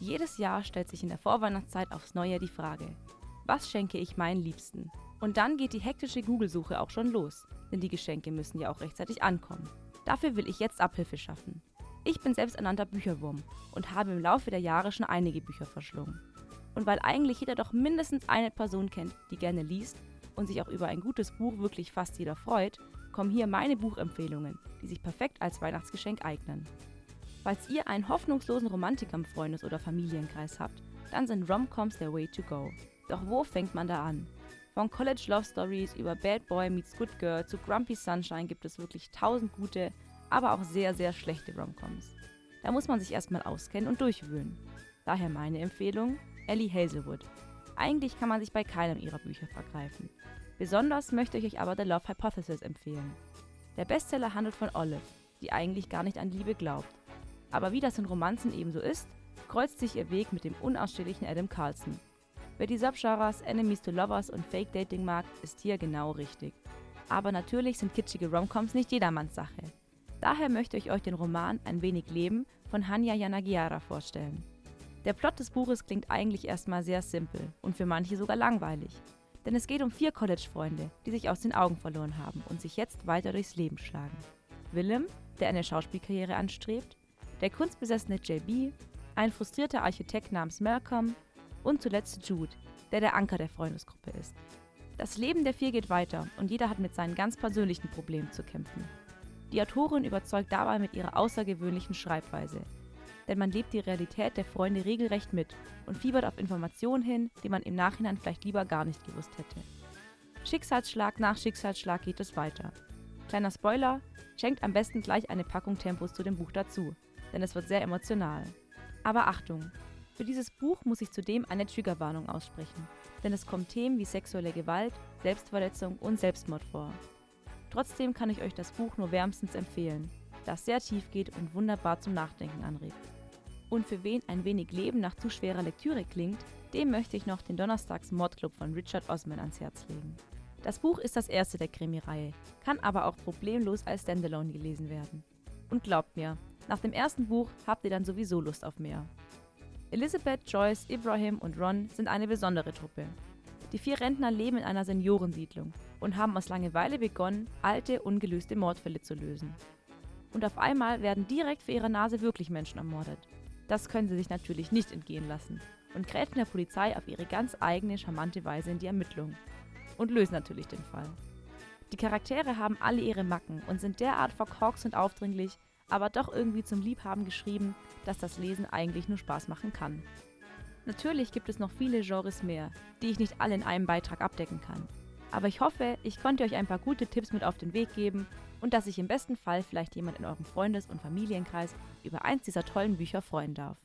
Jedes Jahr stellt sich in der Vorweihnachtszeit aufs Neue die Frage, was schenke ich meinen Liebsten? Und dann geht die hektische Google-Suche auch schon los, denn die Geschenke müssen ja auch rechtzeitig ankommen. Dafür will ich jetzt Abhilfe schaffen. Ich bin selbsternannter Bücherwurm und habe im Laufe der Jahre schon einige Bücher verschlungen. Und weil eigentlich jeder doch mindestens eine Person kennt, die gerne liest und sich auch über ein gutes Buch wirklich fast jeder freut, kommen hier meine Buchempfehlungen, die sich perfekt als Weihnachtsgeschenk eignen. Falls ihr einen hoffnungslosen Romantiker im Freundes- oder Familienkreis habt, dann sind Romcoms der Way to go. Doch wo fängt man da an? Von College Love Stories über Bad Boy meets Good Girl zu Grumpy Sunshine gibt es wirklich tausend gute, aber auch sehr, sehr schlechte Romcoms. Da muss man sich erstmal auskennen und durchwühlen. Daher meine Empfehlung: Ellie Hazelwood. Eigentlich kann man sich bei keinem ihrer Bücher vergreifen. Besonders möchte ich euch aber The Love Hypothesis empfehlen. Der Bestseller handelt von Olive, die eigentlich gar nicht an Liebe glaubt. Aber wie das in Romanzen ebenso ist, kreuzt sich ihr Weg mit dem unausstehlichen Adam Carlson, Wer die Subgenres Enemies to Lovers und Fake Dating mag, ist hier genau richtig. Aber natürlich sind kitschige Romcoms nicht jedermanns Sache. Daher möchte ich euch den Roman Ein wenig Leben von Hanya Yanagiara vorstellen. Der Plot des Buches klingt eigentlich erstmal sehr simpel und für manche sogar langweilig. Denn es geht um vier College-Freunde, die sich aus den Augen verloren haben und sich jetzt weiter durchs Leben schlagen. Willem, der eine Schauspielkarriere anstrebt, der kunstbesessene JB, ein frustrierter Architekt namens Malcolm und zuletzt Jude, der der Anker der Freundesgruppe ist. Das Leben der vier geht weiter und jeder hat mit seinen ganz persönlichen Problemen zu kämpfen. Die Autorin überzeugt dabei mit ihrer außergewöhnlichen Schreibweise. Denn man lebt die Realität der Freunde regelrecht mit und fiebert auf Informationen hin, die man im Nachhinein vielleicht lieber gar nicht gewusst hätte. Schicksalsschlag nach Schicksalsschlag geht es weiter. Kleiner Spoiler, schenkt am besten gleich eine Packung Tempos zu dem Buch dazu, denn es wird sehr emotional. Aber Achtung, für dieses Buch muss ich zudem eine Triggerwarnung aussprechen, denn es kommen Themen wie sexuelle Gewalt, Selbstverletzung und Selbstmord vor. Trotzdem kann ich euch das Buch nur wärmstens empfehlen, da es sehr tief geht und wunderbar zum Nachdenken anregt. Und für wen ein wenig Leben nach zu schwerer Lektüre klingt, dem möchte ich noch den Donnerstags Mordclub von Richard Osman ans Herz legen. Das Buch ist das erste der Krimireihe, kann aber auch problemlos als Standalone gelesen werden. Und glaubt mir, nach dem ersten Buch habt ihr dann sowieso Lust auf mehr. Elizabeth, Joyce, Ibrahim und Ron sind eine besondere Truppe. Die vier Rentner leben in einer Seniorensiedlung und haben aus Langeweile begonnen, alte, ungelöste Mordfälle zu lösen. Und auf einmal werden direkt vor ihrer Nase wirklich Menschen ermordet. Das können sie sich natürlich nicht entgehen lassen und grätschen der Polizei auf ihre ganz eigene, charmante Weise in die Ermittlung. Und lösen natürlich den Fall. Die Charaktere haben alle ihre Macken und sind derart verkorkst und aufdringlich, aber doch irgendwie zum Liebhaben geschrieben, dass das Lesen eigentlich nur Spaß machen kann. Natürlich gibt es noch viele Genres mehr, die ich nicht alle in einem Beitrag abdecken kann. Aber ich hoffe, ich konnte euch ein paar gute Tipps mit auf den Weg geben und dass sich im besten Fall vielleicht jemand in eurem Freundes- und Familienkreis über eins dieser tollen Bücher freuen darf.